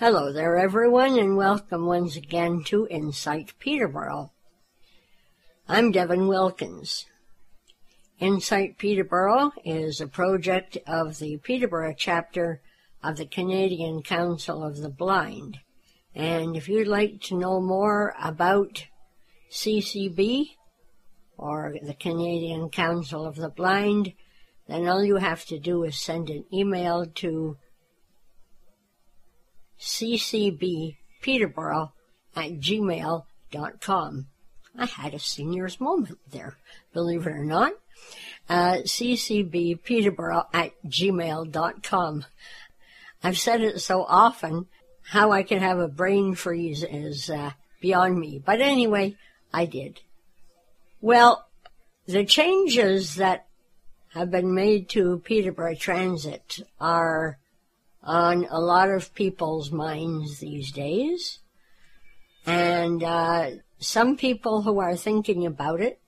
Hello there, everyone, and welcome once again to Insight Peterborough. I'm Devin Wilkins. Insight Peterborough is a project of the Peterborough chapter of the Canadian Council of the Blind. And if you'd like to know more about CCB or the Canadian Council of the Blind, then all you have to do is send an email to ccbpeterborough at gmail.com. I had a senior's moment there, believe it or not. Uh, ccbpeterborough at gmail.com. I've said it so often, how I can have a brain freeze is uh, beyond me. But anyway, I did. Well, the changes that have been made to Peterborough Transit are on a lot of people's minds these days. And uh, some people who are thinking about it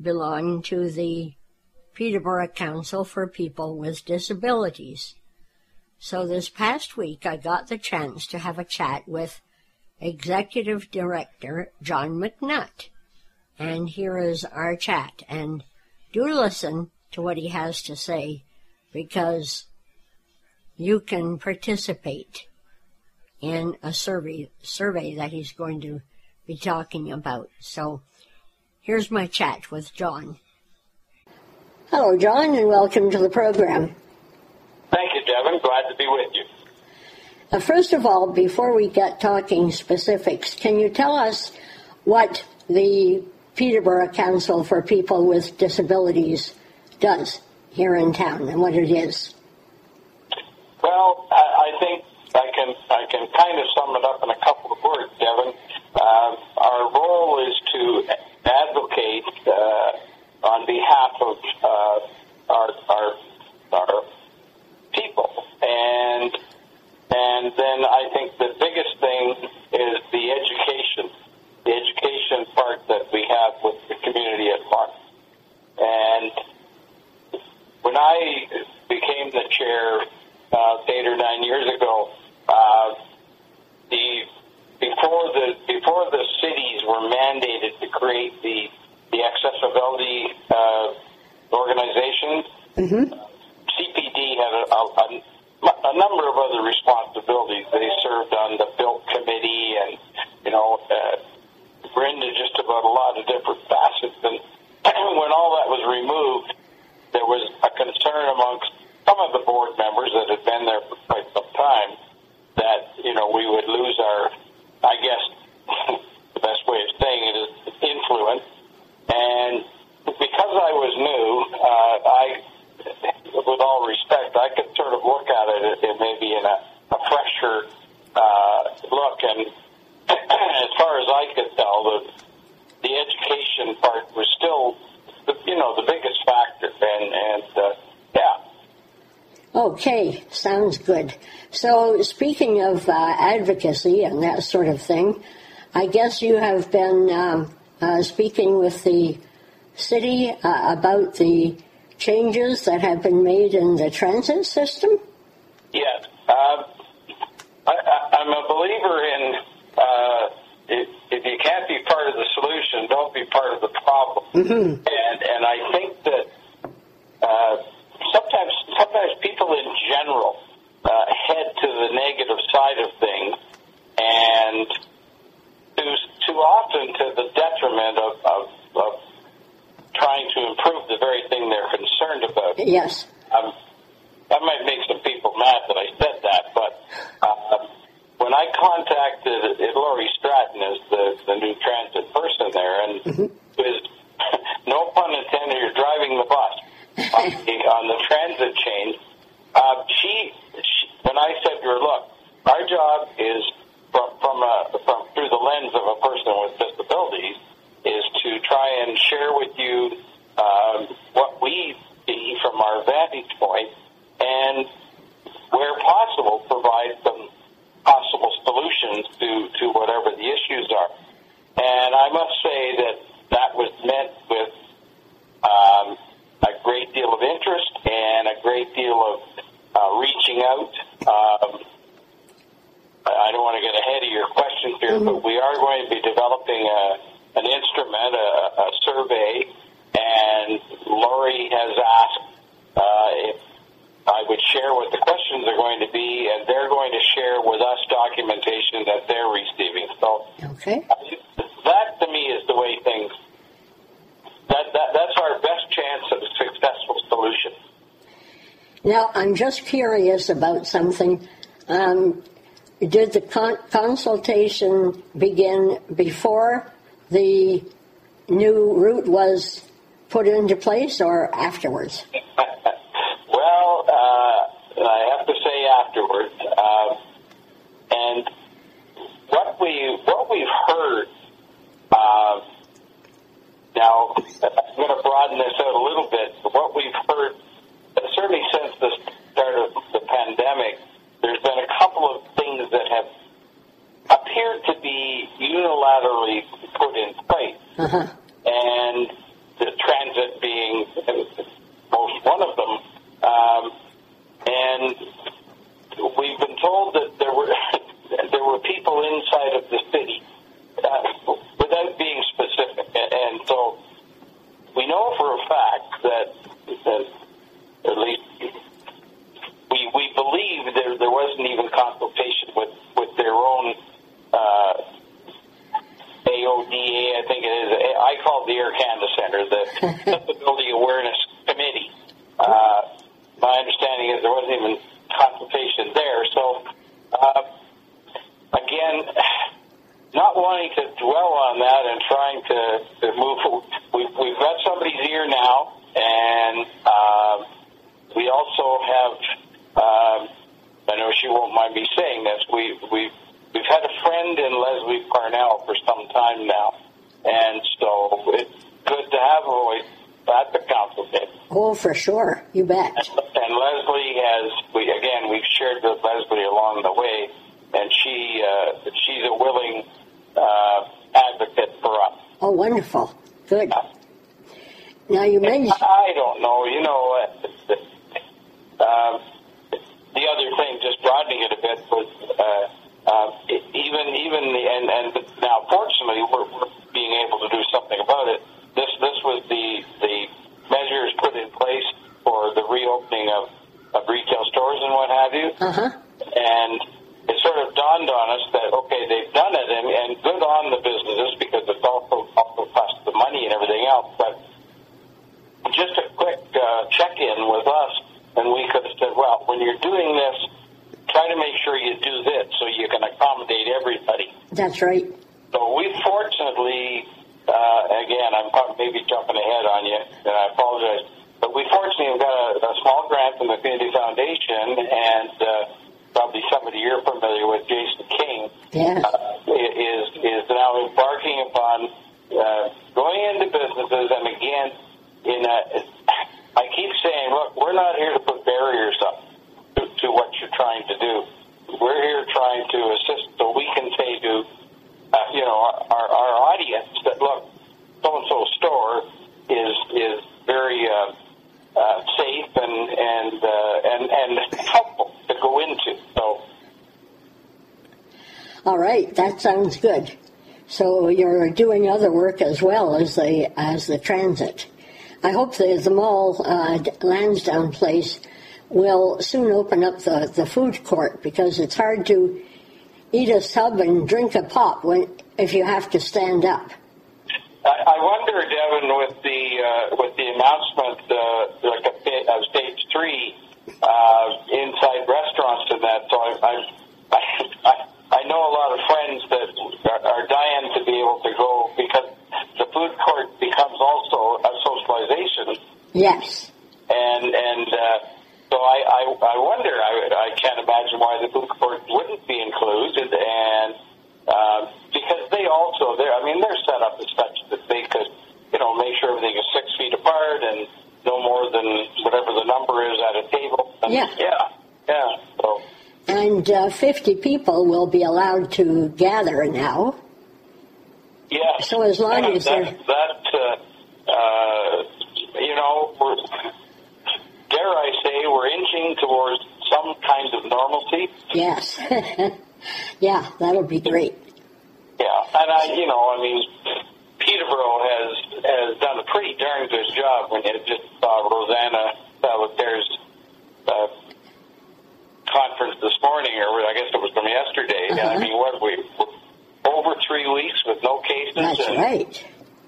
belong to the Peterborough Council for People with Disabilities. So this past week I got the chance to have a chat with Executive Director John McNutt. And here is our chat. And do listen to what he has to say because you can participate in a survey survey that he's going to be talking about. So here's my chat with John. Hello, John, and welcome to the program. Thank you, Devin. Glad to be with you. Uh, first of all, before we get talking specifics, can you tell us what the Peterborough Council for People with Disabilities does here in town and what it is? Well, I, I think I can I can kind of sum it up in a couple of words, Devin. Uh, our role is to advocate uh, on behalf of uh, our, our our people, and and then I think the biggest thing is the education, the education part that we have with the community at large. And when I became the chair uh, eight or nine years ago, uh, the before the before the cities were mandated to create the the accessibility uh, organization, mm-hmm. CPD had a, a, a number of other responsibilities. They served on the built committee, and you know, uh, we're into just about a lot of different facets. And when all that was removed, there was a concern amongst some of the board members that had been there for quite some time that, you know, we would lose our, I guess, the best way of saying it is influence. And because I was new, uh, I, with all respect, I could sort of look at it, it maybe in a, a fresher uh, look. And as far as I could tell, the, education part was still, the, you know, the biggest factor. And, and uh, yeah, Okay, sounds good. So, speaking of uh, advocacy and that sort of thing, I guess you have been um, uh, speaking with the city uh, about the changes that have been made in the transit system? Yes. Um, I, am a believer in uh, if, if, you can't be part of the solution, don't be part of the problem. Mm-hmm. And, and I think that uh, sometimes sometimes people in general uh, head to the negative side of things, and too too often to the detriment of, of, of trying to improve the very thing they're concerned about. Yes. Um, that might make some people mad that I said that, but uh, when I contacted Laurie Stratton as the, the new transit person there, and mm-hmm. was no pun intended, you're driving the bus on, the, on the transit chain. Uh, she, she, when I said to her, look, our job is from from, a, from through the lens of a person with disabilities is to try and share with you um, what we see from our vantage point, and where possible, provide some possible solutions to to whatever the issues are. And I must say that that was met with um, a great deal of interest and a great deal of uh, reaching out. Um, I don't want to get ahead of your questions here, mm-hmm. but we are going to be developing a, an instrument, a, a survey, and Laurie has asked uh, if I would share what the questions are going to be, and they're going to share with us documentation that they're receiving. So, okay. that to me is the way things. That, that that's our best chance of a successful solution. Now, I'm just curious about something. Um, did the con- consultation begin before the new route was put into place or afterwards? well, uh, I have to say afterwards. Uh, and what we what we've heard. Uh, now, I'm going to broaden this out a little bit. What we've heard, certainly since the start of the pandemic, there's been a couple of things that have appeared to be unilaterally put in place. Uh-huh. And the transit being most one of them. Um, and we've been told that there were there were people inside of the city uh, without being and so we know for a fact that, that at least we we believe there there wasn't even consultation with with their own. Uh, AODA, I think it is. I call it the Air Canada Center, the Disability Awareness Committee. Uh, my understanding is there wasn't even consultation there. So, uh, again, not wanting to dwell on that and trying to, to move. We've, we've got somebody's ear now, and um, we also have. Um, I know she won't mind me saying this. We we we've had a friend in Lesley Parnell for some time now, and so it's good to have a voice at the council table. Oh, for sure, you bet. And, and Lesley has, we again, we've shared with Lesley along the way, and she uh, she's a willing uh, advocate for us. Oh, wonderful, good. Uh, now you mentioned. I don't know, you know. Uh, um, the other thing, just broadening it a bit, was uh, uh, even even the and and now fortunately we're, we're being able to do something about it. This this was the the measures put in place for the reopening of, of retail stores and what have you. Uh-huh. And it sort of dawned on us that okay, they've done it, and, and good on the businesses because it's also also cost the money and everything else. But just a quick uh, check in with us, and we could have said, well, when you're doing this try to make sure you do this so you can accommodate everybody. That's right. So we fortunately, uh, again, I'm maybe jumping ahead on you, and I apologize, but we fortunately have got a, a small grant from the Community Foundation, and uh, probably somebody you're familiar with, Jason King, yeah. uh, is is now embarking upon uh, going into businesses, and again, in a, I keep saying, look, we're not here to put barriers up to what you're trying to do. We're here trying to assist so we can say to, uh, you know, our, our audience that, look, so-and-so store is, is very uh, uh, safe and, and, uh, and, and helpful to go into. All right, that sounds good. So you're doing other work as well as the as the transit. I hope the the mall uh, Lansdowne place will soon open up the, the food court because it's hard to eat a sub and drink a pop when if you have to stand up. I wonder, Devin, with the uh, with the announcement, uh, like a, of stage three uh, inside restaurants and that. So I I I know a lot of friends that are, dying to be able to go because the food court becomes also a socialization. Yes. And and uh, so I, I, I wonder, I, I can't imagine why the food court wouldn't be included, and uh, because they also, they're, I mean, they're set up as such that they could, you know, make sure everything is six feet apart and no more than whatever the number is at a table. And, yeah. Yeah. Yeah. So. And uh, 50 people will be allowed to gather now. Yeah. So as long that, as that. That, uh, uh, you know, we're dare I say, we're inching towards some kind of normalcy. Yes. Yeah, that'll be great. Yeah, and I, you know, I mean, Peterborough has has done a pretty darn good job when you just saw Rosana Salvaterra's uh, conference this morning, or I guess it was from yesterday. Uh-huh. I mean, what we over three weeks with no cases. That's and, right.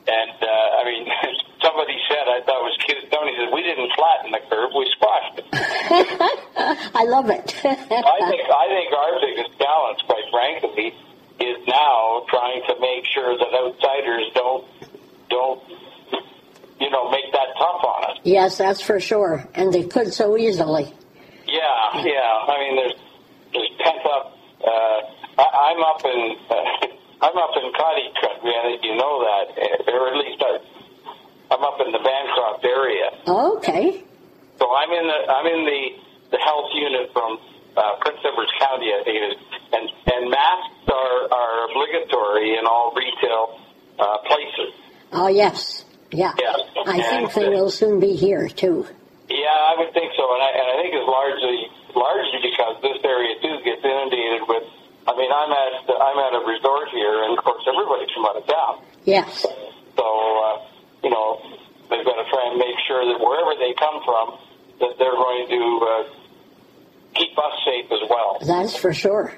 And uh, I mean, somebody said I thought it was cute. Somebody said we didn't flatten the curve, we squashed it. I love it. I think I think our biggest challenge, quite frankly, is now trying to make sure that outsiders don't don't you know make that tough on us. yes, that's for sure. And they could so easily. Yeah, yeah. I mean, there's there's pent up. Uh, I, I'm up in uh, I'm up in cottage country. I think you know that, uh, or at least I, I'm up in the Bancroft area. Okay. So I'm in the I'm in the the health unit from uh, Prince Edward County, I think it is, and and masks are are obligatory in all retail uh, places. Oh, yes. Yeah. Yeah. I think they uh, will soon be here, too. Yeah, I would think so, and I, and I think it's largely largely because this area too gets inundated with. I mean, I'm at I'm at a resort here, and of course everybody's from out of town. Yes. So uh, you know they've got to try and make sure that wherever they come from, that they're going to uh, keep us safe as well. That's for sure.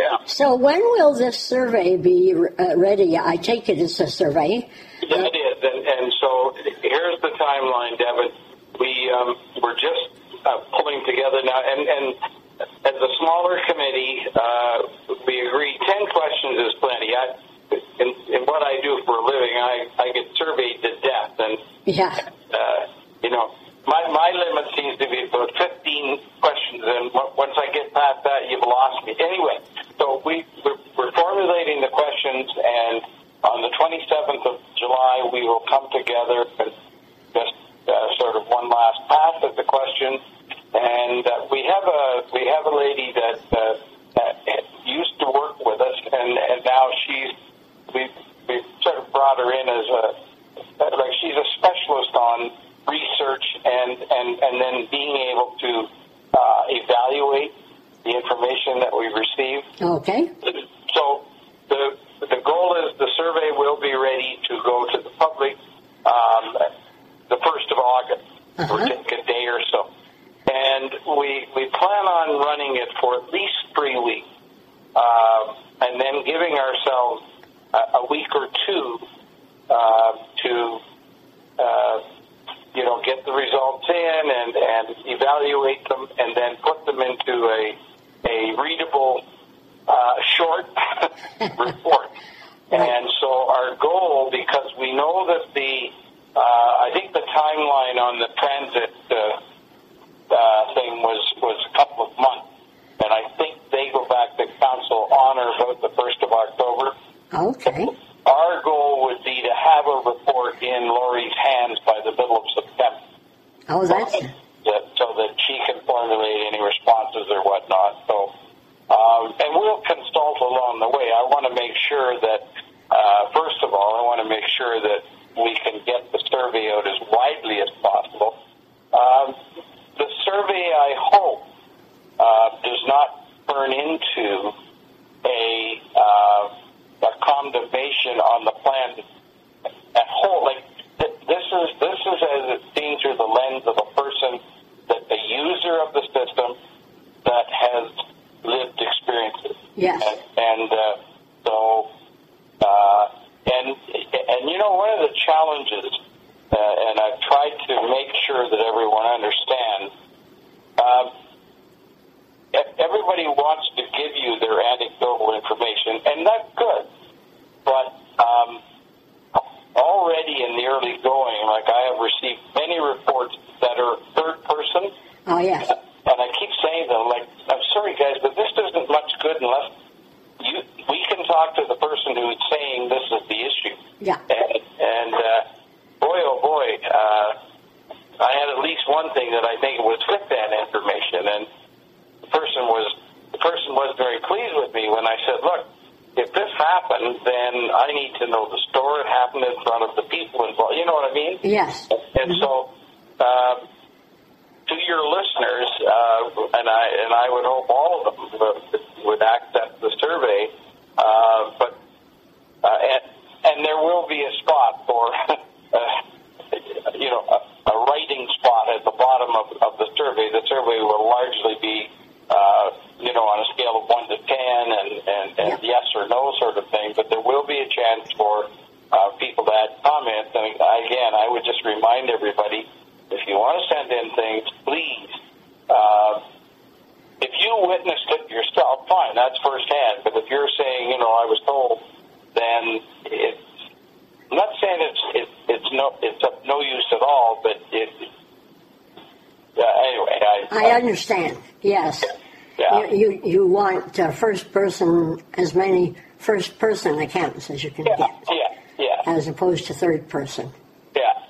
Yeah. So when will this survey be uh, ready? I take it it's a survey. Yeah, it is, and, and so here's the timeline, Devin. We um, we're just uh, pulling together now, and, and as a smaller committee, uh, we agreed ten questions is plenty. I, in, in what I do for a living, I, I get surveyed to death, and Yeah. uh, you know, my my limit seems to be about 15 questions, and w- once I get past that, you've lost me. Anyway, so we we're, we're formulating the questions, and on the 27th of July, we will come together and just uh, sort of one last pass at the questions. And uh, we have a we have a lady that uh, uh, used to work with us, and and now she's we we sort of brought her in as a like she's a specialist on research and and and then being able to uh, evaluate the information that we receive. Okay. So the the goal is the survey will be ready to go to the public um, the first of August. Uh-huh. Or take a day or so, and we we plan on running it for at least three weeks, um, and then giving ourselves a, a week or two uh, to uh, you know get the results in and and evaluate them, and then put them into a a readable uh, short report. And so our goal, because we know that the, uh, I think the timeline on the transit uh, uh, thing was was a couple of months, and I think they go back to council on or about the first of October. Okay. Our goal would be to have a report in Lori's hands by the middle of September Oh, that's that, so that she can formulate any responses or whatnot. So, um, and we'll consult along the way. I want to make sure that, uh, first of all, I want to make sure that we can get the survey out as widely as possible. Um, the survey, I hope, uh, does not turn into a uh, a condemnation on the plan at whole. Like th- this is this is as it's seen through the lens of a person that a user of the system that has lived experiences. Yes. And, and uh, so uh, and and you know one of the challenges, uh, and I've tried to make sure that everyone understands. Um, everybody wants to give you their anecdotal information, and that's good. But um, already in the early going, like I have received many reports that are third person, oh yes. and I keep saying to them, like, I'm sorry guys, but this isn't much good unless you we can talk to the person who's saying this is the issue. Yeah. And, and uh, boy, oh boy, uh, I had at least one thing that I think was fit that information, and the person was the person was very pleased with me when I said, "Look, if this happened, then I need to know the store it happened in front of the people involved." You know what I mean? Yes. And so, um, to your listeners, uh, and I and I would hope all of them, uh, would access the survey. Uh, but uh, and, and there will be a spot for uh, you know a, a writing spot at the bottom of, of the survey. The survey will largely be uh, you know on a scale of one to ten and, and, and Yeah. yes or no sort of thing. But there will be a chance for uh, people to add comments. And again, I would just remind everybody if you want to send in things, please. Uh, if you witnessed it yourself, fine, that's firsthand. But if you're saying, you know, I was told, then it's I'm not saying it's it, it's no it's of no use at all. But it uh, anyway, I, I understand. Yes. yeah. You, you, you want uh, first person, as many first person accounts as you can yeah, get, yeah, yeah, as opposed to third person.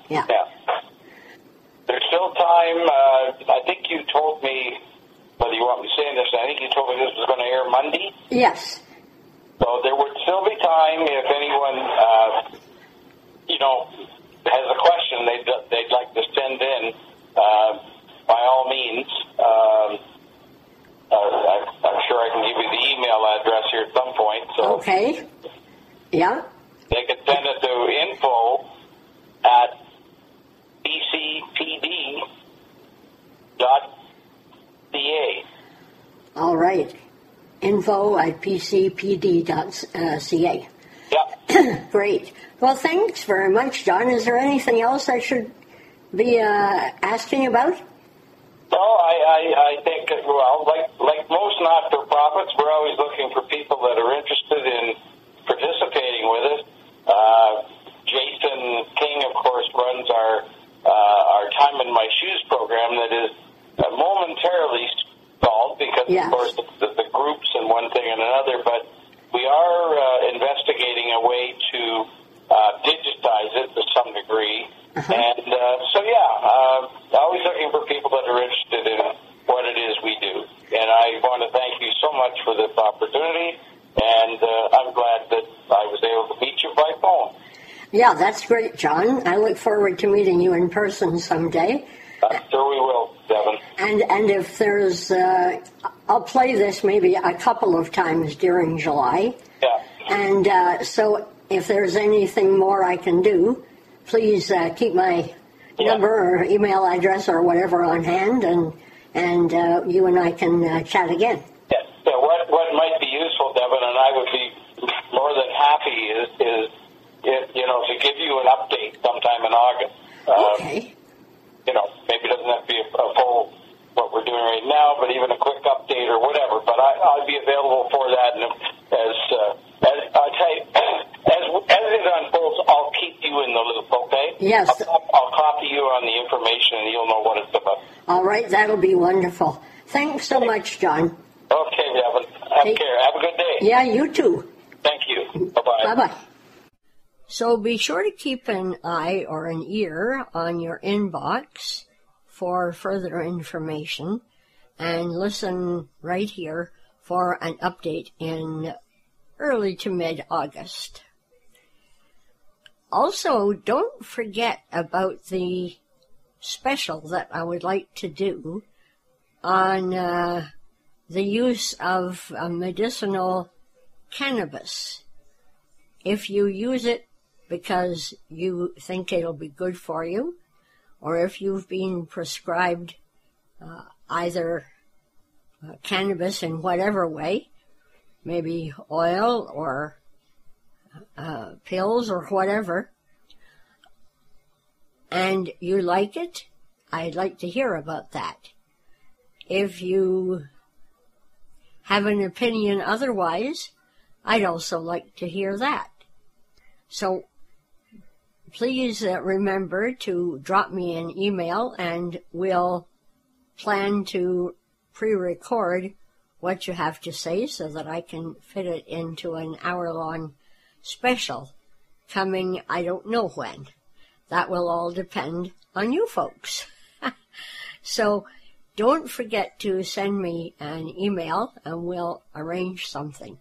Yeah, Yeah. There's still time. Uh, I think you told me whether you want me saying this. I think you told me this was going to air Monday. Yes. So there would still be time if anyone, uh, you know, has a question they'd, they'd like to send in. Uh, by all means, um, uh, I, I'm sure I can give you the email address here at some point. So Okay. Yeah. they could send it to info at pcpd dot ca. All right. Pcpd.ca. Yep. Great. Well, thanks very much, John. Is there anything else I should be uh, asking about? No, I, I, I think, well, like, like most not for profits, we're always looking for people that are interested in participating with us. Uh, Jason King, of course, runs our, uh, our Time in My Shoes program that is uh, momentarily because, of course, the, the, the groups and one thing and another, but we are uh, investigating a way to uh, digitize it to some degree. And uh, so, yeah, uh, always looking for people that are interested in what it is we do. And I want to thank you so much for this opportunity. And uh, I'm glad that I was able to meet you by phone. Yeah, that's great, John. I look forward to meeting you in person someday. I'm sure we will, Devin. And and if there's, uh, I'll play this maybe a couple of times during July. Yeah. And uh, so if there's anything more I can do, please uh, keep my Yeah. number or email address or whatever on hand, and and uh, you and I can uh, chat again. Yeah, yeah, what what might be useful, Devin, and I would be more than happy is is if, you know to give you an update sometime in August. Uh, Okay. You know, maybe it doesn't have to be a, a full what we're doing right now, but even a quick update or whatever. But I, I'll be available for that, and as uh, as I tell you, as as it unfolds, I'll keep you in the loop. Okay? Yes. I'll, I'll copy you on the information, and you'll know what it's about. All right, that'll be wonderful. Thanks so much, John. Okay, Devin. Have Hey. care. Have a good day. Yeah, you too. Thank you. Bye bye. Bye bye. So be sure to keep an eye or an ear on your inbox for further information and listen right here for an update in early to mid August. Also, don't forget about the special that I would like to do on uh, the use of uh, medicinal cannabis if you use it because you think it'll be good for you, or if you've been prescribed uh, either uh, cannabis in whatever way, maybe oil or uh, pills or whatever, and you like it, I'd like to hear about that. If you have an opinion otherwise, I'd also like to hear that. So please uh, remember to drop me an email and we'll plan to pre-record what you have to say so that I can fit it into an hour-long special coming I don't know when. That will all depend on you folks. so don't forget to send me an email and we'll arrange something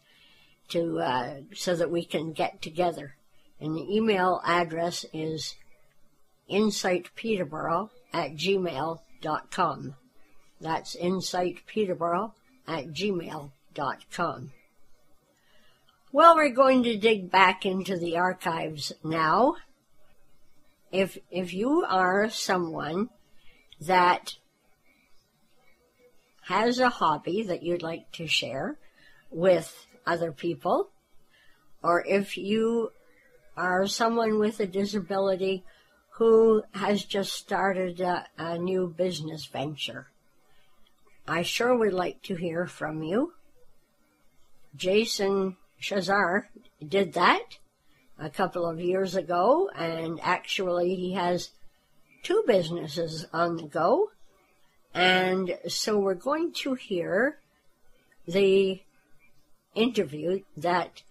to uh, so that we can get together. And the email address is insightpeterborough at gmail.com. That's insightpeterborough at gmail.com. Well, we're going to dig back into the archives now. If, if you are someone that has a hobby that you'd like to share with other people, or if you are someone with a disability who has just started a, a new business venture, I sure would like to hear from you. Jason Shazar did that a couple of years ago, and actually he has two businesses on the go. And so we're going to hear the interview that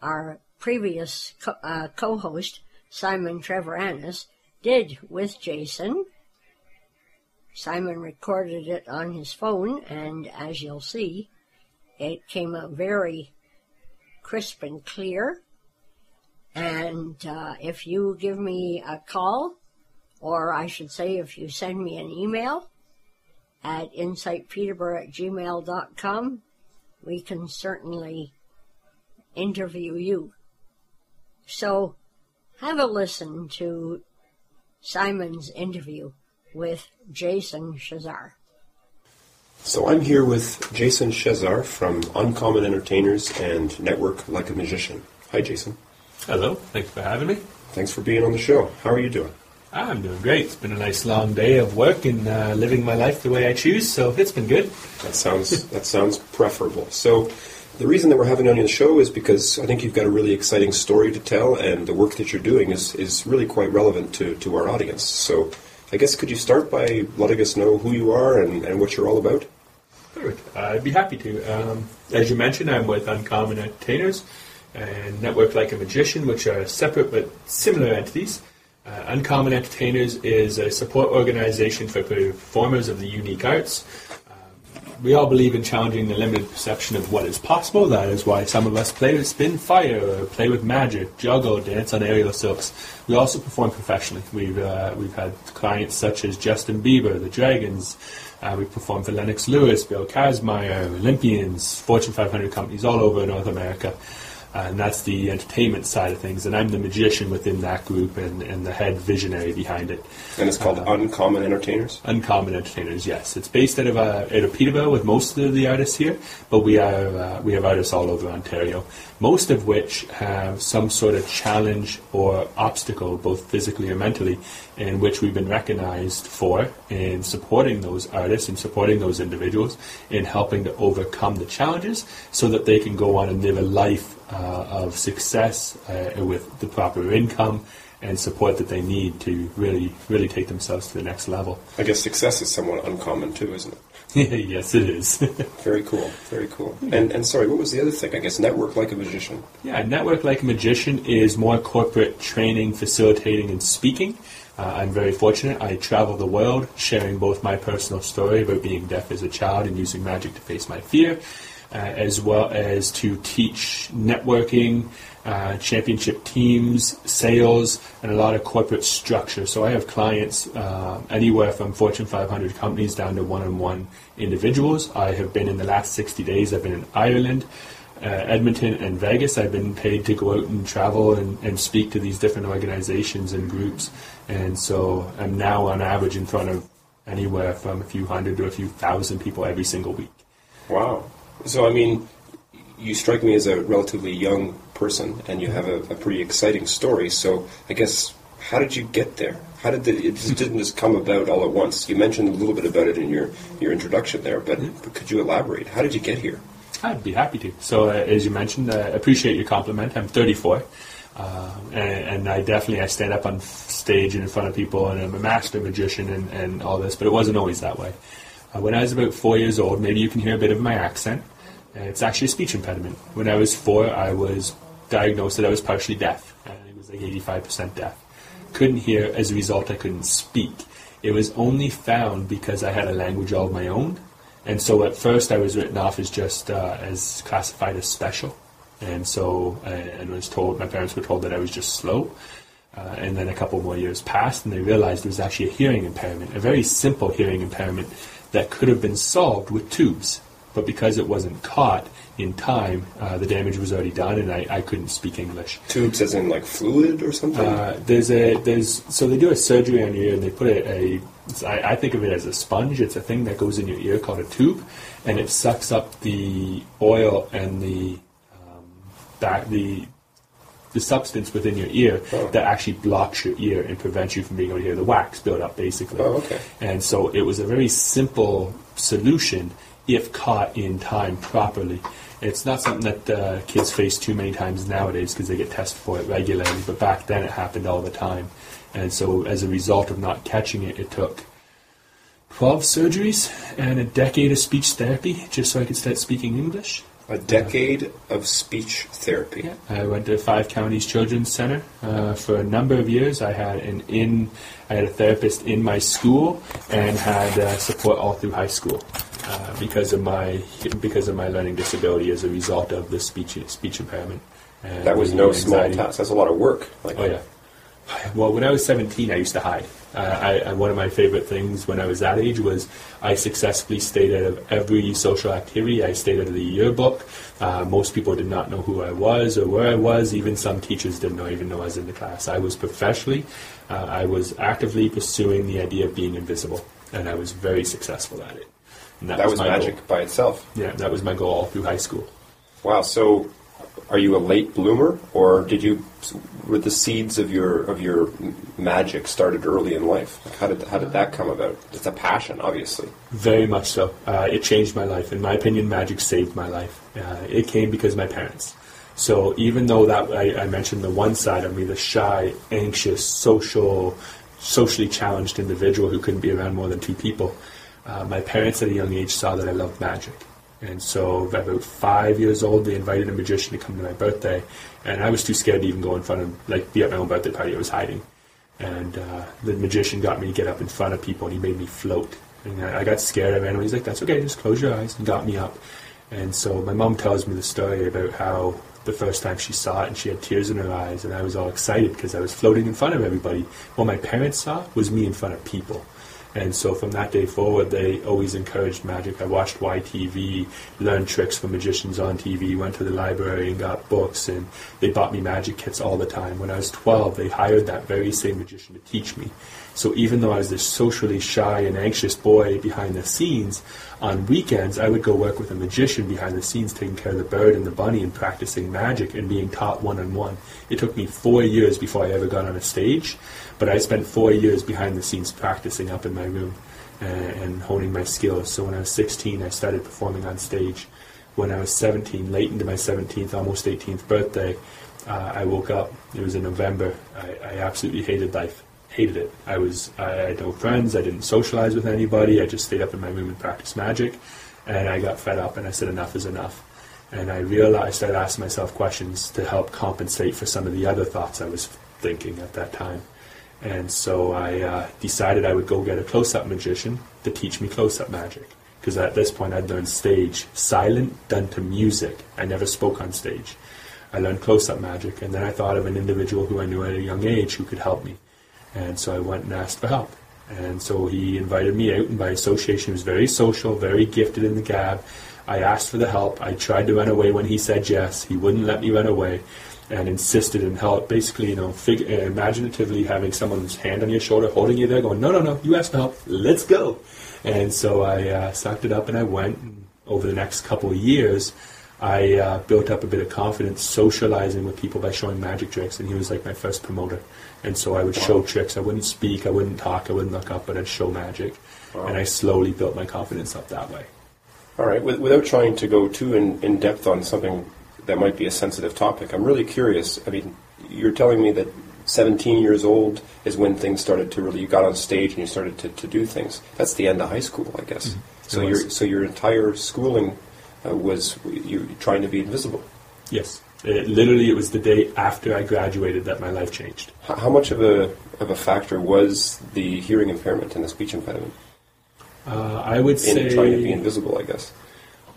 our previous co- uh, co-host, Simon Trevoranis, did with Jason Simon recorded it on his phone, and as you'll see, it came out very crisp and clear. And uh, if you give me a call, or I should say, if you send me an email at insightpeterborough at gmail.com, we can certainly interview you. So have a listen to Simon's interview with Jason Shazar. So I'm here with Jason Shazar from Uncommon Entertainers and Network Like a Magician. Hi, Jason. Hello, thanks for having me. Thanks for being on the show. How are you doing? I'm doing great. It's been a nice long day of work and uh, living my life the way I choose, so it's been good. That sounds that sounds preferable. So the reason that we're having you on the show is because I think you've got a really exciting story to tell, and the work that you're doing is, is really quite relevant to, to our audience. So I guess could you start by letting us know who you are and, and what you're all about? Perfect. I'd be happy to. Um, as you mentioned, I'm with Uncommon Entertainers and Network Like a Magician, which are separate but similar entities. Uh, Uncommon Entertainers is a support organization for performers of the unique arts we all believe in challenging the limited perception of what is possible. That is why some of us play with spin fire, or play with magic, juggle, dance on aerial silks. We also perform professionally. We've uh, we've had clients such as Justin Bieber, the Dragons. Uh, we perform for Lennox Lewis, Bill Kazmaier, Olympians, Fortune 500 companies all over North America and that's the entertainment side of things. And I'm the magician within that group and, and the head visionary behind it. And it's called uh, Uncommon Entertainers. Uncommon Entertainers, yes. It's based out of uh, out of Peterborough with most of the artists here, but we are uh, we have artists all over Ontario. Most of which have some sort of challenge or obstacle, both physically or mentally, in which we've been recognized for in supporting those artists and supporting those individuals in helping to overcome the challenges so that they can go on and live a life uh, of success uh, with the proper income and support that they need to really, really take themselves to the next level. I guess success is somewhat uncommon too, isn't it? yes, it is. very cool, very cool. And and sorry, what was the other thing? I guess network like a magician. Yeah, network like a magician is more corporate training, facilitating, and speaking. Uh, I'm very fortunate. I travel the world, sharing both my personal story about being deaf as a child and using magic to face my fear, uh, as well as to teach networking, uh, championship teams, sales, and a lot of corporate structure. So I have clients uh, anywhere from Fortune 500 companies down to one-on-one individuals. I have been in the last 60 days. I've been in Ireland. Uh, Edmonton and Vegas. I've been paid to go out and travel and, and speak to these different organizations and groups. And so I'm now on average in front of anywhere from a few hundred to a few thousand people every single week. Wow. So, I mean, you strike me as a relatively young person, and you have a, a pretty exciting story. So, I guess, how did you get there? How did the, it just didn't just come about all at once? You mentioned a little bit about it in your, your introduction there, but, but could you elaborate? How did you get here? I'd be happy to. So, uh, as you mentioned, I uh, appreciate your compliment. I'm 34. Uh, and, and, I definitely I stand up on stage and in front of people, and I'm a master magician and, and all this, but it wasn't always that way. Uh, when I was about four years old, maybe you can hear a bit of my accent. It's actually a speech impediment. When I was four, I was diagnosed that I was partially deaf. it was like 85% deaf. Couldn't hear. As a result, I couldn't speak. It was only found because I had a language all of my own. And so at first I was written off as just uh, as classified as special. And so uh, and was told, my parents were told that I was just slow. Uh, and then a couple more years passed and they realized it was actually a hearing impairment, a very simple hearing impairment that could have been solved with tubes. But because it wasn't caught in time, uh, the damage was already done, and I, I couldn't speak English. Tubes as in like fluid or something? Uh, there's a there's so they do a surgery on your ear and they put a, a I, I think of it as a sponge. It's a thing that goes in your ear called a tube, and it sucks up the oil and the um, back the the substance within your ear Oh. that actually blocks your ear and prevents you from being able to hear the wax build up, basically. Oh, okay. And so it was a very simple solution if caught in time properly. It's not something that uh, kids face too many times nowadays because they get tested for it regularly, but back then it happened all the time. And so as a result of not catching it, it took 12 surgeries and a decade of speech therapy just so I could start speaking English. A decade of speech therapy. I went to Five Counties Children's Center uh, for a number of years. I had an in, I had a therapist in my school and had uh, support all through high school uh, because of my because of my learning disability as a result of the speech speech impairment. That was no small task. That's a lot of work. Like, Oh yeah. Well, when I was 17, I used to hide. Uh, I, I, one of my favorite things when I was that age was I successfully stayed out of every social activity. I stayed out of the yearbook. Uh, most people did not know who I was or where I was. Even some teachers didn't know, even know I was in the class. I was professionally, uh, I was actively pursuing the idea of being invisible, and I was very successful at it. And that was my magic Goal. by itself. Yeah, that was my goal all through high school. Wow. So, are you a late bloomer, or did you were the seeds of your of your magic started early in life? Like how did how did that come about? It's a passion, obviously. Very much so. Uh, it changed my life. In my opinion, magic saved my life. Uh, it came because my parents. So even though that I, I mentioned the one side of me, the shy, anxious, social, socially challenged individual who couldn't be around more than two people, uh, my parents at a young age saw that I loved magic. And so at about five years old, they invited a magician to come to my birthday, and I was too scared to even go in front of, like, be at my own birthday party. I was hiding. And uh, the magician got me to get up in front of people, and he made me float. And I, I got scared. I ran away. He's like, "That's okay. Just close your eyes." And got me up. And so my mom tells me the story about how the first time she saw it, and she had tears in her eyes, and I was all excited because I was floating in front of everybody. What my parents saw was me in front of people. And so from that day forward, they always encouraged magic. I watched YTV, learned tricks from magicians on TV, went to the library and got books, and they bought me magic kits all the time. When I was 12, they hired that very same magician to teach me. So even though I was this socially shy and anxious boy behind the scenes, on weekends I would go work with a magician behind the scenes, taking care of the bird and the bunny and practicing magic and being taught one on one. It took me four years before I ever got on a stage, but I spent four years behind the scenes practicing up in my room and, and honing my skills. So when I was 16, I started performing on stage. When I was 17, late into my 17th, almost 18th birthday, uh, I woke up. It was in November. I, I absolutely hated life. Hated it. I was. I had no friends. I didn't socialize with anybody. I just stayed up in my room and practiced magic. And I got fed up, and I said, "Enough is enough." And I realized, I started asking myself questions to help compensate for some of the other thoughts I was thinking at that time. And so I uh, decided I would go get a close-up magician to teach me close-up magic. Because at this point I'd learned stage silent done to music. I never spoke on stage. I learned close-up magic, and then I thought of an individual who I knew at a young age who could help me. And so I went and asked for help. And so he invited me out, and by association, he was very social, very gifted in the gab. I asked for the help. I tried to run away when he said yes. He wouldn't let me run away and insisted and held, basically, you know, fig- uh, imaginatively having someone's hand on your shoulder, holding you there, going, no, no, no, you asked for help, let's go. And so I uh, sucked it up and I went. And over the next couple of years, I uh, built up a bit of confidence socializing with people by showing magic tricks, and he was like my first promoter. And so I would show tricks. I wouldn't speak, I wouldn't talk, I wouldn't look up, but I'd show magic. And I slowly built my confidence up that way. All right. With, without trying to go too in, in depth on something that might be a sensitive topic, I'm really curious. I mean, you're telling me that 17 years old is when things started to really. You got on stage and you started to, to do things. That's the end of high school, I guess. So It was. your so your entire schooling uh, was you trying to be invisible. Yes. It, literally, it was the day after I graduated that my life changed. How, how much of a of a factor was the hearing impairment and the speech impediment Uh, I would say in say trying to be invisible? I guess.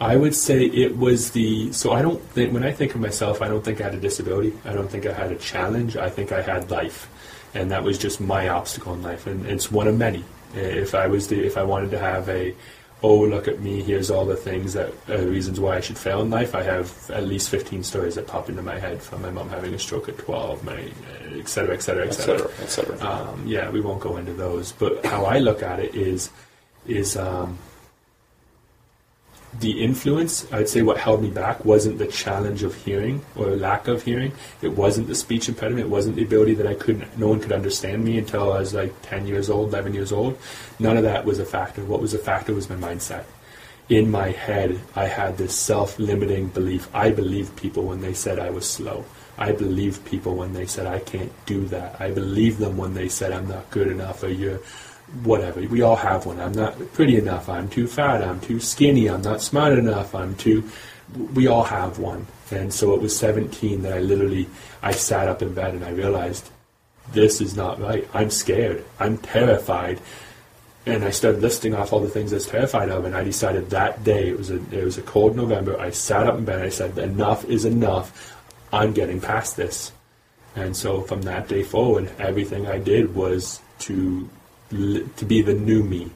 I would say it was the so I don't think when I think of myself I don't think I had a disability I don't think I had a challenge I think I had life and that was just my obstacle in life and it's one of many if I was the if I wanted to have a oh, look at me, here's all the things that uh, reasons why I should fail in life. I have at least 15 stories that pop into my head from my mom having a stroke at 12, my, et cetera, et cetera, et et cetera. cetera, et cetera. Um, yeah, we won't go into those. But how I look at it is, is um, the influence. I'd say what held me back wasn't the challenge of hearing or lack of hearing. It wasn't the speech impediment. It wasn't the ability that I couldn't. No one could understand me until I was like 10 years old, 11 years old. None of that was a factor. What was a factor was my mindset. In my head, I had this self-limiting belief. I believed people when they said I was slow. I believed people when they said I can't do that. I believed them when they said I'm not good enough or you're whatever. We all have one. I'm not pretty enough. I'm too fat. I'm too skinny. I'm not smart enough. I'm too. We all have one. And so it was 17 that I literally I sat up in bed and I realized this is not right. I'm scared. I'm terrified. And I started listing off all the things I was terrified of, and I decided that day it was a it was a cold November. I sat up in bed and I said, "Enough is enough. I'm getting past this." And so from that day forward, everything I did was to to be the new me,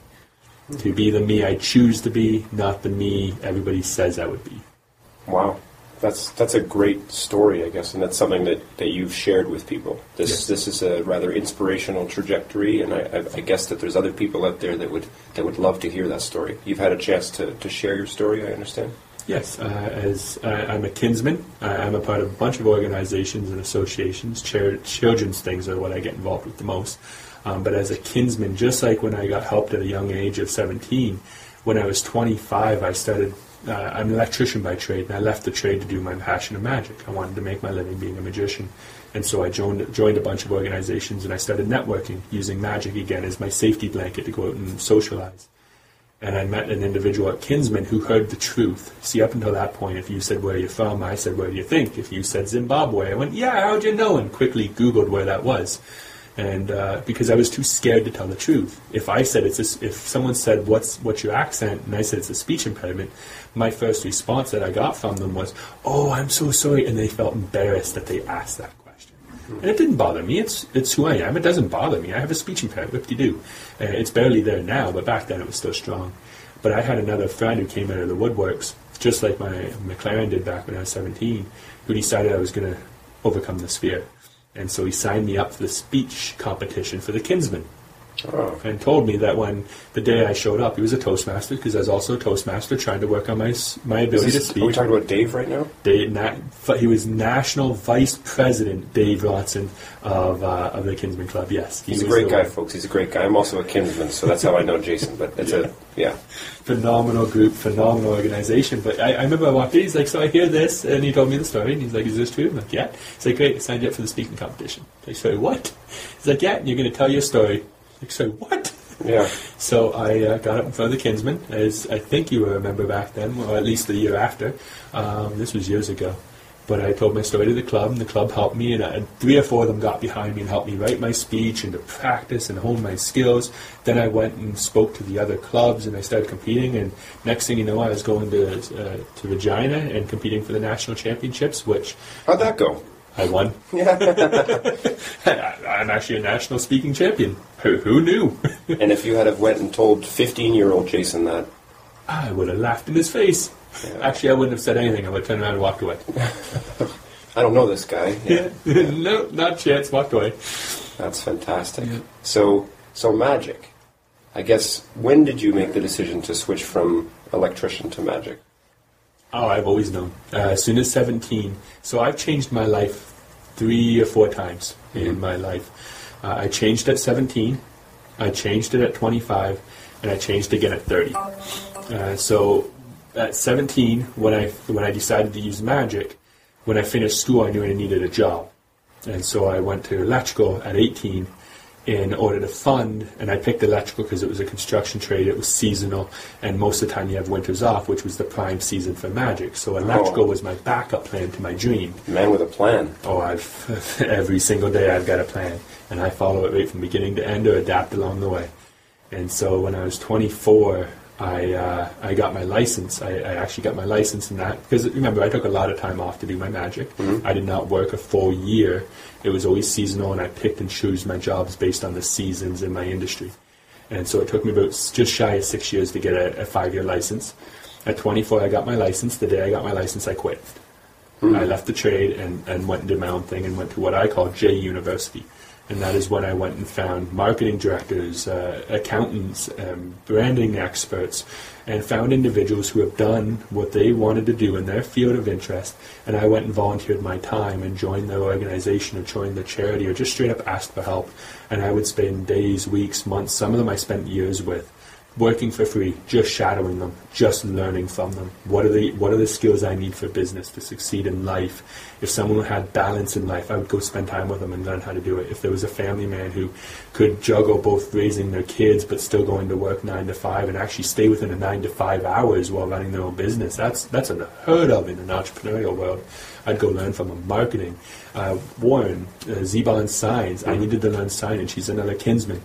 to be the me I choose to be, not the me everybody says I would be. Wow, that's that's a great story, I guess, and that's something that, that you've shared with people. This Yes. this is a rather inspirational trajectory, and I, I, I guess that there's other people out there that would that would love to hear that story. You've had a chance to, to share your story, I understand. Yes, uh, as uh, I'm a kinsman, I, I'm a part of a bunch of organizations and associations. Char- children's things are what I get involved with the most. Um, but as a kinsman, just like when I got helped at a young age of 17, when I was 25, I started. Uh, I'm an electrician by trade, and I left the trade to do my passion of magic. I wanted to make my living being a magician, and so I joined joined a bunch of organizations, and I started networking using magic again as my safety blanket to go out and socialize and I met an individual at Kinsman who heard the truth. See, up until that point, if you said where are you're from, I said where do you think. If you said Zimbabwe, I went, yeah, how'd you know? And quickly Googled where that was, and uh, because I was too scared to tell the truth. If I said it's a, if someone said what's what's your accent, and I said it's a speech impediment, my first response that I got from them was, oh, I'm so sorry, and they felt embarrassed that they asked that question. And it didn't bother me. It's it's who I am. It doesn't bother me. I have a speech impediment. What do do? Uh, it's barely there now, but back then it was still strong. But I had another friend who came out of the woodworks, just like my McLaren did back when I was 17, who decided I was going to overcome this fear. And so he signed me up for the speech competition for the Kinsman Oh, and told me that when the day I showed up, he was a Toastmaster because I was also a Toastmaster trying to work on my my ability to this, speak. are we talking about Dave right now? Dave, na- he was National Vice President Dave Watson of uh, of the Kinsman Club. Yes, he He's a great guy, folks. He's a great guy. I'm also a kinsman, so that's how I know Jason. But it's a yeah. Phenomenal group, phenomenal organization. But I, I remember I walked in. He's like, "So I hear this," and he told me the story. And he's like, "Is this true?" I'm like, "Yeah." He's like, "Great, I signed up for the speaking competition." I say, "What?" He's like, "Yeah, and you're going to tell your story." Like, "So what?" Yeah. So I uh, got up in front of the Kinsman, as I think you remember back then, or at least the year after. Um, this was years ago. But I told my story to the club, and the club helped me, and I, three or four of them got behind me and helped me write my speech and to practice and hone my skills. Then I went and spoke to the other clubs, and I started competing. And next thing you know, I was going to uh, to Regina and competing for the national championships, which How'd that go? I won. Yeah. I'm actually a national speaking champion. Who, who knew? And if you had have went and told 15 year old Jason that, I would have laughed in his face. Yeah. Actually, I wouldn't have said anything. I would have turned around and walked away. I don't know this guy. Yeah. no, not chance. Walked away. That's fantastic. Yeah. So, so magic. I guess when did you make the decision to switch from electrician to magic? Oh, I've always known. Uh, as soon as 17. So I've changed my life three or four times in my life. Uh, I changed at 17. I changed it at 25, and I changed again at 30. Uh, so at 17, when I when I decided to use magic, when I finished school, I knew I needed a job, and so I went to electrical at 18 in order to fund. And I picked electrical because it was a construction trade, it was seasonal, and most of the time you have winters off, which was the prime season for magic. So electrical Oh. was my backup plan to my dream. Man with a plan. Oh, I've every single day I've got a plan, and I follow it right from beginning to end or adapt along the way. And so when I was 24, I uh, I got my license. I, I actually got my license in that because remember I took a lot of time off to do my magic. I did not work a full year. It was always seasonal, and I picked and chose my jobs based on the seasons in my industry. And so it took me about just shy of six years to get a, a five year license. At 24, I got my license. The day I got my license, I quit. I left the trade and, and went and did my own thing and went to what I call J University. And that is when I went and found marketing directors, uh, accountants, um, branding experts, and found individuals who have done what they wanted to do in their field of interest. And I went and volunteered my time and joined their organization or joined the charity or just straight up asked for help. And I would spend days, weeks, months, some of them I spent years with working for free, just shadowing them, just learning from them. What are the what are the skills I need for business to succeed in life? If someone had balance in life, I would go spend time with them and learn how to do it. If there was a family man who could juggle both raising their kids but still going to work nine to five and actually stay within a nine to five hours while running their own business, that's that's unheard of in an entrepreneurial world. I'd go learn from him marketing. Uh, Warren, uh, Zebon Signs, I needed to learn signage. He's another kinsman.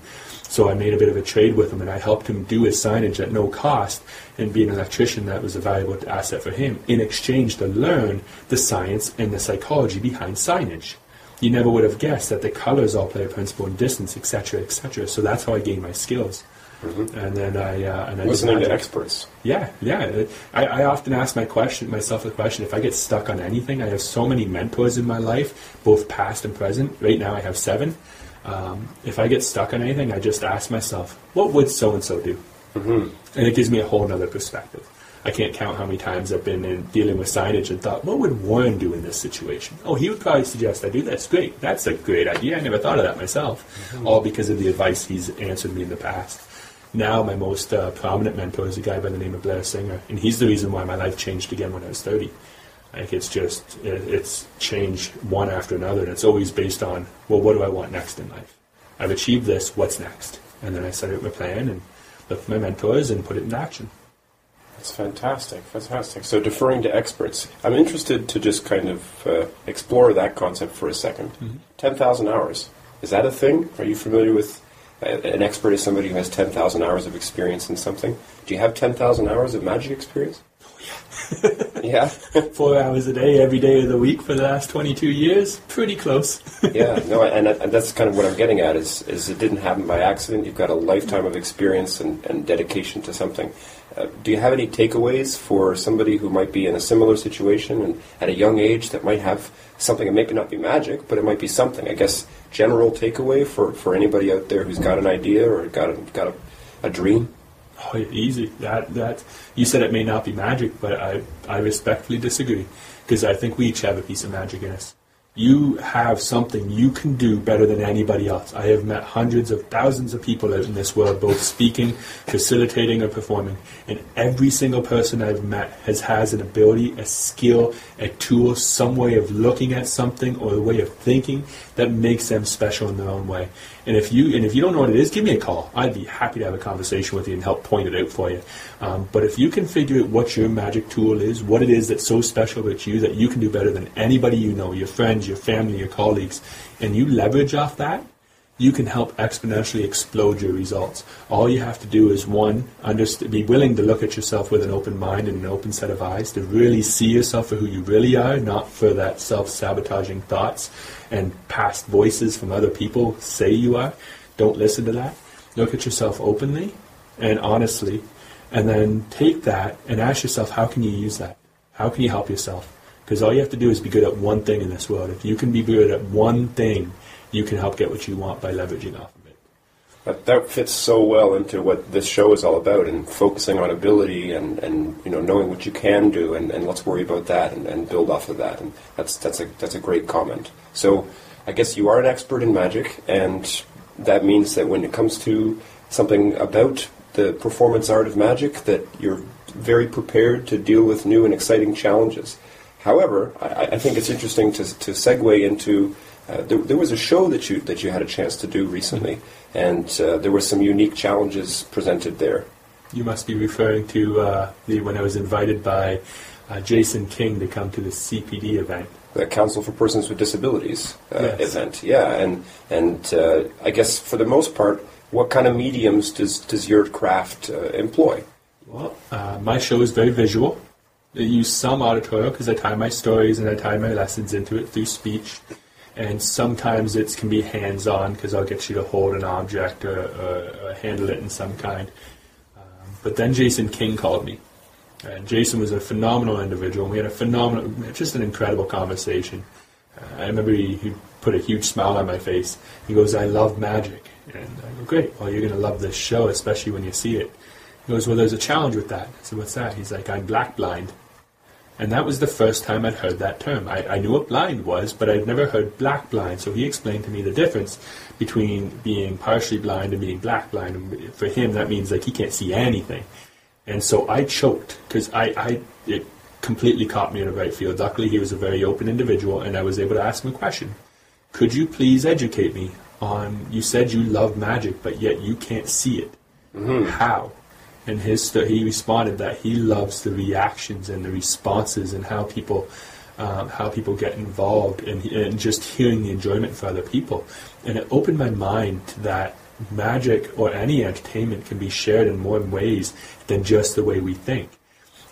So I made a bit of a trade with him, and I helped him do his signage at no cost. And being an electrician, that was a valuable asset for him. In exchange, to learn the science and the psychology behind signage. You never would have guessed that the colors all play a principal in distance, etc., etc. So that's how I gained my skills. And then I uh, and I Listening to experts. Yeah, yeah. I, I often ask my question myself the question: If I get stuck on anything, I have so many mentors in my life, both past and present. Right now, I have seven. Um, if I get stuck on anything, I just ask myself, "What would so and so do?" Mm-hmm. And it gives me a whole other perspective. I can't count how many times I've been in dealing with signage and thought, "What would Warren do in this situation?" Oh, he would probably suggest I do this. Great, that's a great idea. I never thought of that myself. All because of the advice he's answered me in the past. Now, my most uh, prominent mentor is a guy by the name of Blair Singer, and he's the reason why my life changed again when I was 30. Like, it's just, it, it's changed one after another, and it's always based on, well, what do I want next in life? I've achieved this, what's next? And then I set out my plan and look for my mentors and put it into action. That's fantastic, fantastic. So deferring to experts, I'm interested to just kind of uh, explore that concept for a 2nd Ten thousand hours is that a thing? Are you familiar with uh, an expert? Is somebody who has ten thousand hours of experience in something? Do you have ten thousand hours of magic experience? yeah, Four hours a day, every day of the week for the last 22 years, pretty close. yeah. No, and, and that's kind of what I'm getting at. Is is it didn't happen by accident? You've got a lifetime of experience and, and dedication to something. Uh, do you have any takeaways for somebody who might be in a similar situation and at a young age that might have something? It may not be magic, but it might be something. I guess general takeaway for, for anybody out there who's got an idea or got a, got a, a dream. Easy. That that you said it may not be magic, but I I respectfully disagree because I think we each have a piece of magic in us. You have something you can do better than anybody else. I have met hundreds of thousands of people out in this world, both speaking, facilitating, or performing, and every single person I've met has has an ability, a skill, a tool, some way of looking at something, or a way of thinking that makes them special in their own way. And if you and if you don't know what it is, give me a call. I'd be happy to have a conversation with you and help point it out for you. Um, but if you can figure out what your magic tool is, what it is that's so special about you that you can do better than anybody you know, your friends, your family, your colleagues, and you leverage off that, you can help exponentially explode your results. All you have to do is one, underst- be willing to look at yourself with an open mind and an open set of eyes to really see yourself for who you really are, not for that self-sabotaging thoughts and past voices from other people say you are. Don't listen to that. Look at yourself openly and honestly, and then take that and ask yourself, how can you use that? How can you help yourself? Because all you have to do is be good at one thing in this world. If you can be good at one thing, you can help get what you want by leveraging off of it. That, that fits so well into what this show is all about and focusing on ability and, and you know knowing what you can do and, and let's worry about that and, and build off of that and that's that's a that's a great comment. So I guess you are an expert in magic and that means that when it comes to something about the performance art of magic that you're very prepared to deal with new and exciting challenges. However, I, I think it's interesting to, to segue into uh, there, there was a show that you that you had a chance to do recently, and uh, there were some unique challenges presented there. You must be referring to uh, the when I was invited by uh, Jason King to come to the CPD event. The Council for Persons with Disabilities uh, Yes. event, yeah, and and uh, I guess for the most part, what kind of mediums does does your craft uh, employ? Well, uh, my show is very visual. I use some auditorial because I tie my stories and I tie my lessons into it through speech. And sometimes it can be hands-on because I'll get you to hold an object or, or, or handle it in some kind. Um, but then Jason King called me, and Jason was a phenomenal individual. We had a phenomenal, just an incredible conversation. Uh, I remember he, he put a huge smile on my face. He goes, "I love magic," and I go, "Great. Well, you're going to love this show, especially when you see it." He goes, "Well, there's a challenge with that." I said, "What's that?" He's like, "I'm black blind." And that was the first time I'd heard that term. I, I knew what blind was, but I'd never heard black blind. So he explained to me the difference between being partially blind and being black blind. And for him, that means like he can't see anything. And so I choked because I, I it completely caught me in a right field. Luckily, he was a very open individual, and I was able to ask him a question. Could you please educate me on? You said you love magic, but yet you can't see it. Mm-hmm. How? And his st- he responded that he loves the reactions and the responses and how people um, how people get involved and, and just hearing the enjoyment for other people. And it opened my mind to that magic or any entertainment can be shared in more ways than just the way we think.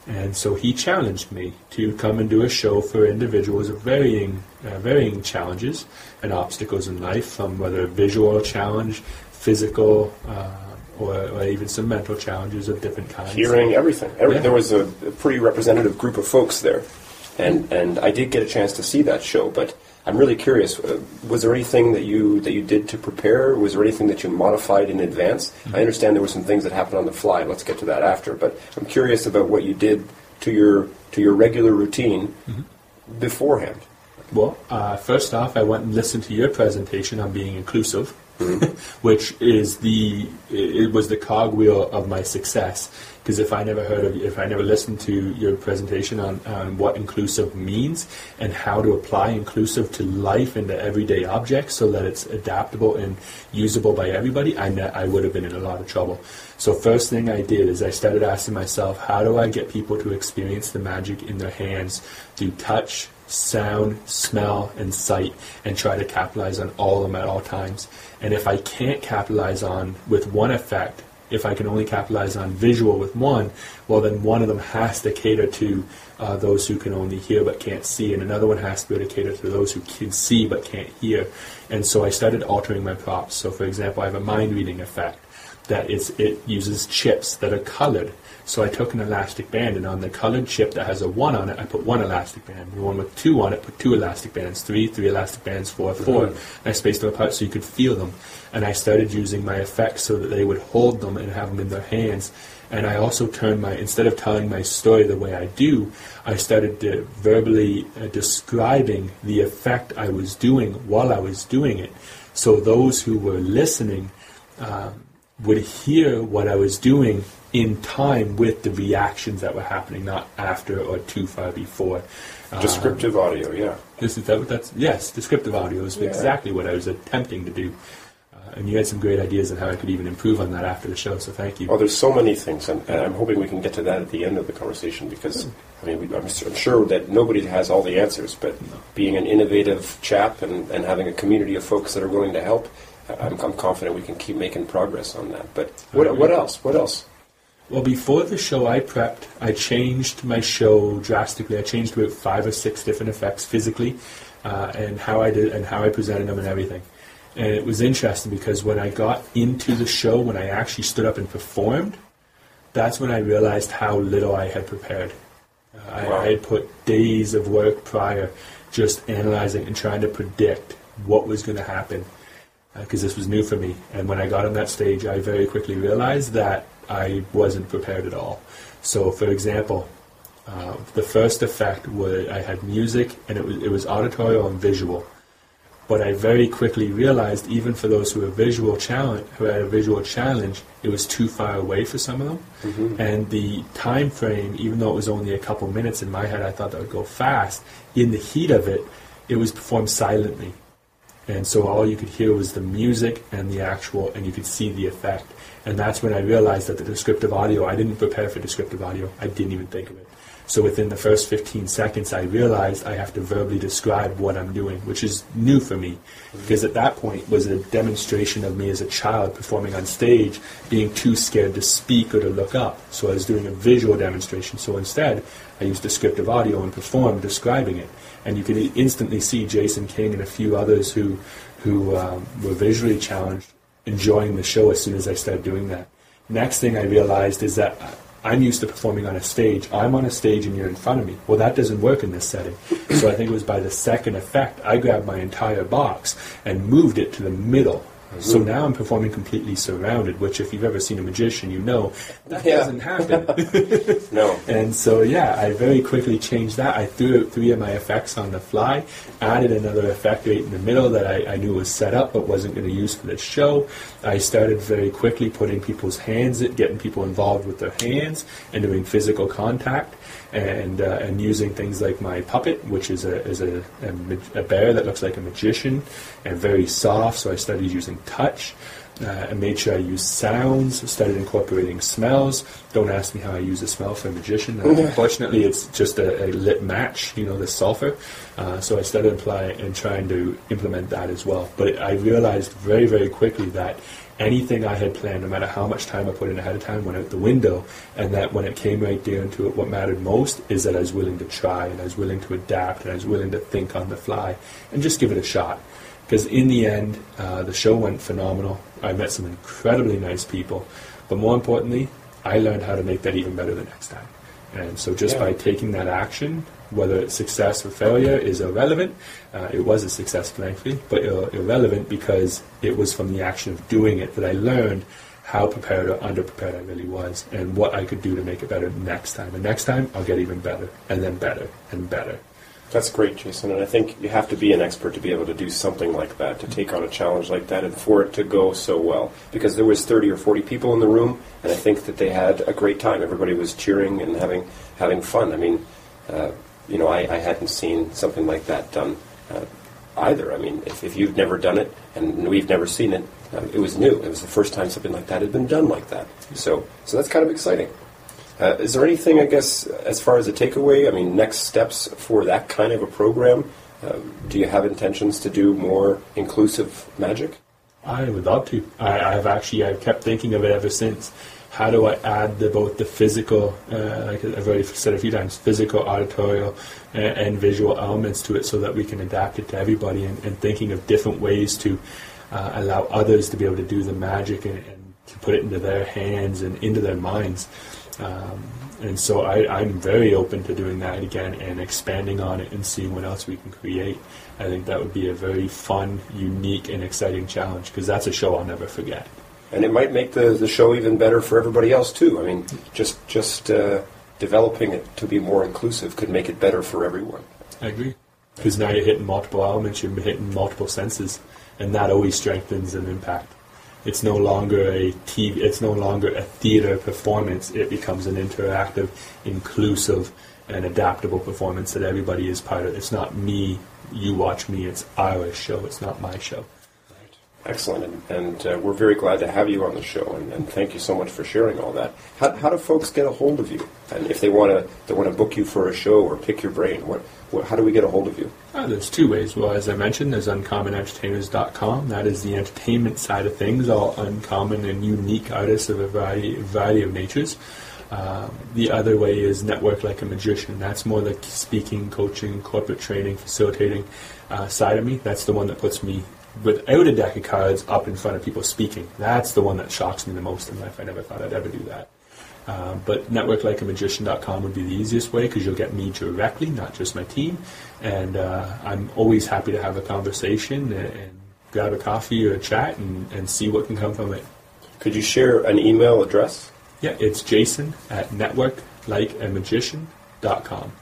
And so he challenged me to come and do a show for individuals of varying, uh, varying challenges and obstacles in life, from whether a visual challenge, physical, uh, or, or even some mental challenges of different kinds. hearing everything. Every, Yeah. There was a, a pretty representative group of folks there, and and I did get a chance to see that show. But I'm really curious. Uh, was there anything that you that you did to prepare? Was there anything that you modified in advance? I understand there were some things that happened on the fly. Let's get to that after. But I'm curious about what you did to your to your regular routine beforehand. Well, uh, first off, I went and listened to your presentation on being inclusive, which is the it was the cogwheel of my success. Because if I never heard of, if I never listened to your presentation on, on what inclusive means and how to apply inclusive to life and to everyday objects so that it's adaptable and usable by everybody, I ne- I would have been in a lot of trouble. So first thing I did is I started asking myself, how do I get people to experience the magic in their hands through touch, sound, smell, and sight, and try to capitalize on all of them at all times. And if I can't capitalize on with one effect, if I can only capitalize on visual with one, well, then one of them has to cater to uh, those who can only hear but can't see, and another one has to be able to cater to those who can see but can't hear. And so I started altering my props. So, for example, I have a mind reading effect that it uses chips that are colored. So I took an elastic band, and on the colored chip that has a one on it, I put one elastic band. The one with two on it, put two elastic bands. Three, three elastic bands. Four, four. And I spaced them apart so you could feel them. And I started using my effects so that they would hold them and have them in their hands. And I also turned my instead of telling my story the way I do, I started to verbally uh, describing the effect I was doing while I was doing it. So those who were listening um, would hear what I was doing in time with the reactions that were happening, not after or too far before. Um, Descriptive audio, yeah. this is that, that's yes, descriptive audio is Yeah. exactly what I was attempting to do. Uh, and you had some great ideas on how I could even improve on that after the show. So thank you. Oh, there's so many things, and, and I'm hoping we can get to that at the end of the conversation because, I mean, we, I'm, I'm sure that nobody has all the answers, but being an innovative chap and, and having a community of folks that are willing to help, I'm, I'm confident we can keep making progress on that. But what, what else? What else? Well, before the show, I prepped. I changed my show drastically. I changed about five or six different effects physically, uh, and how I did and how I presented them and everything. And it was interesting because when I got into the show, when I actually stood up and performed, that's when I realized how little I had prepared. Uh, I, I had put days of work prior just analyzing and trying to predict what was going to happen because this was new for me. And when I got on that stage, I very quickly realized that I wasn't prepared at all. So, for example, uh, the first effect was I had music and it was, it was auditory and visual. But I very quickly realized, even for those who were visual challenge, who had a visual challenge, it was too far away for some of them. And the time frame, even though it was only a couple minutes in my head, I thought that would go fast. In the heat of it, it was performed silently. And so all you could hear was the music and the actual, and you could see the effect. And that's when I realized that the descriptive audio, I didn't prepare for descriptive audio. I didn't even think of it. So within the first 15 seconds, I realized I have to verbally describe what I'm doing, which is new for me. Because at that point was a demonstration of me as a child performing on stage, being too scared to speak or to look up. So I was doing a visual demonstration. So instead, I used descriptive audio and performed describing it. And you could instantly see Jason King and a few others who who um, were visually challenged enjoying the show as soon as I started doing that. Next thing I realized is that I'm used to performing on a stage. I'm on a stage and you're in front of me. Well, that doesn't work in this setting. So I think it was by the second effect, I grabbed my entire box and moved it to the middle so now I'm performing completely surrounded, which if you've ever seen a magician, you know that Yeah. doesn't happen. No. and so yeah, I very quickly changed that. I threw out three of my effects on the fly, added another effect right in the middle that I, I knew was set up but wasn't going to use for the show. I started very quickly putting people's hands, getting people involved with their hands, and doing physical contact, and uh, and using things like my puppet, which is a is a, a, a bear that looks like a magician and very soft. So I studied using touch. Uh, I made sure I used sounds, started incorporating smells. Don't ask me how I use a smell for a magician. Uh, unfortunately, it's just a, a lit match, you know, the sulfur. Uh, so I started applying and trying to implement that as well. But I realized very, very quickly that anything I had planned, no matter how much time I put in ahead of time, went out the window. And that when it came right down to it, what mattered most is that I was willing to try and I was willing to adapt and I was willing to think on the fly and just give it a shot because in the end, uh, the show went phenomenal. I met some incredibly nice people, but more importantly, I learned how to make that even better the next time. And so, just Yeah. by taking that action, whether it's success or failure is irrelevant. Uh, it was a success, thankfully, but ir- irrelevant because it was from the action of doing it that I learned how prepared or underprepared I really was, and what I could do to make it better next time. And next time, I'll get even better, and then better, and better. That's great, Jason. And I think you have to be an expert to be able to do something like that, to take on a challenge like that, and for it to go so well. Because there was 30 or 40 people in the room, and I think that they had a great time. Everybody was cheering and having having fun. I mean, uh, you know, I, I hadn't seen something like that done uh, either. I mean, if, if you've never done it and we've never seen it, uh, it was new. It was the first time something like that had been done like that. So, so that's kind of exciting. Uh, is there anything, I guess, as far as a takeaway? I mean, next steps for that kind of a program? Uh, do you have intentions to do more inclusive magic? I would love to. I, I've actually I've kept thinking of it ever since. How do I add the, both the physical, uh, like I've already said a few times, physical, auditorial, and, and visual elements to it, so that we can adapt it to everybody, and, and thinking of different ways to uh, allow others to be able to do the magic and, and to put it into their hands and into their minds. Um, and so I, I'm very open to doing that again and expanding on it and seeing what else we can create. I think that would be a very fun, unique, and exciting challenge because that's a show I'll never forget. And it might make the, the show even better for everybody else too. I mean, just just uh, developing it to be more inclusive could make it better for everyone. I agree. Because now you're hitting multiple elements, you're hitting multiple senses, and that always strengthens an impact. It's no longer a TV, it's no longer a theater performance. It becomes an interactive, inclusive, and adaptable performance that everybody is part of. It's not me, you watch me. It's our show. It's not my show. Excellent, and, and uh, we're very glad to have you on the show, and, and thank you so much for sharing all that. How, how do folks get a hold of you? And if they want to they want to book you for a show or pick your brain, what, what how do we get a hold of you? Uh, there's two ways. Well, as I mentioned, there's uncommonentertainers.com. That is the entertainment side of things, all uncommon and unique artists of a variety, variety of natures. Um, the other way is Network Like a Magician. That's more the speaking, coaching, corporate training, facilitating uh, side of me. That's the one that puts me without a deck of cards up in front of people speaking. That's the one that shocks me the most in life. I never thought I'd ever do that. Um, but networklikeamagician.com would be the easiest way because you'll get me directly, not just my team. And uh, I'm always happy to have a conversation and, and grab a coffee or a chat and, and see what can come from it. Could you share an email address? Yeah, it's jason at networklikeamagician.com.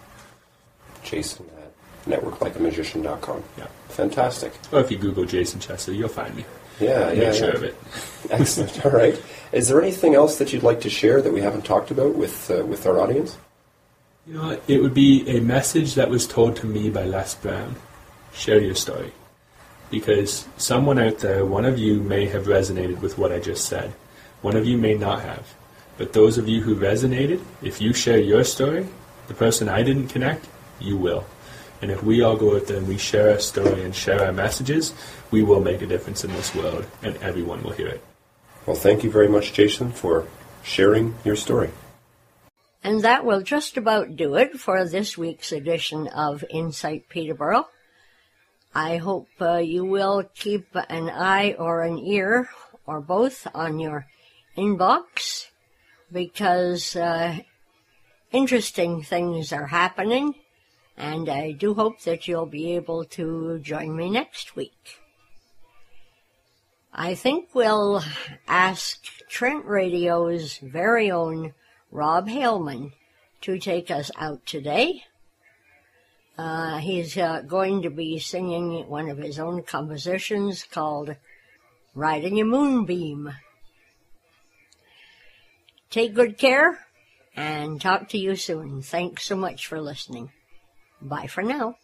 Jason at networklikeamagician.com. Yeah. Fantastic. Or if you Google Jason Chester, you'll find me. Yeah, Make yeah, sure yeah. of it. Excellent. All right. Is there anything else that you'd like to share that we haven't talked about with uh, with our audience? You know? It would be a message that was told to me by Les Brown. Share your story. Because someone out there, one of you may have resonated with what I just said. One of you may not have. But those of you who resonated, if you share your story, the person I didn't connect, you will. And if we all go out there and we share our story and share our messages, we will make a difference in this world, and everyone will hear it. Well, thank you very much, Jason, for sharing your story. And that will just about do it for this week's edition of Insight Peterborough. I hope uh, you will keep an eye or an ear or both on your inbox because uh, interesting things are happening and I do hope that you'll be able to join me next week. I think we'll ask Trent Radio's very own Rob Haleman to take us out today. Uh, he's uh, going to be singing one of his own compositions called Riding a Moonbeam. Take good care and talk to you soon. Thanks so much for listening. Bye for now.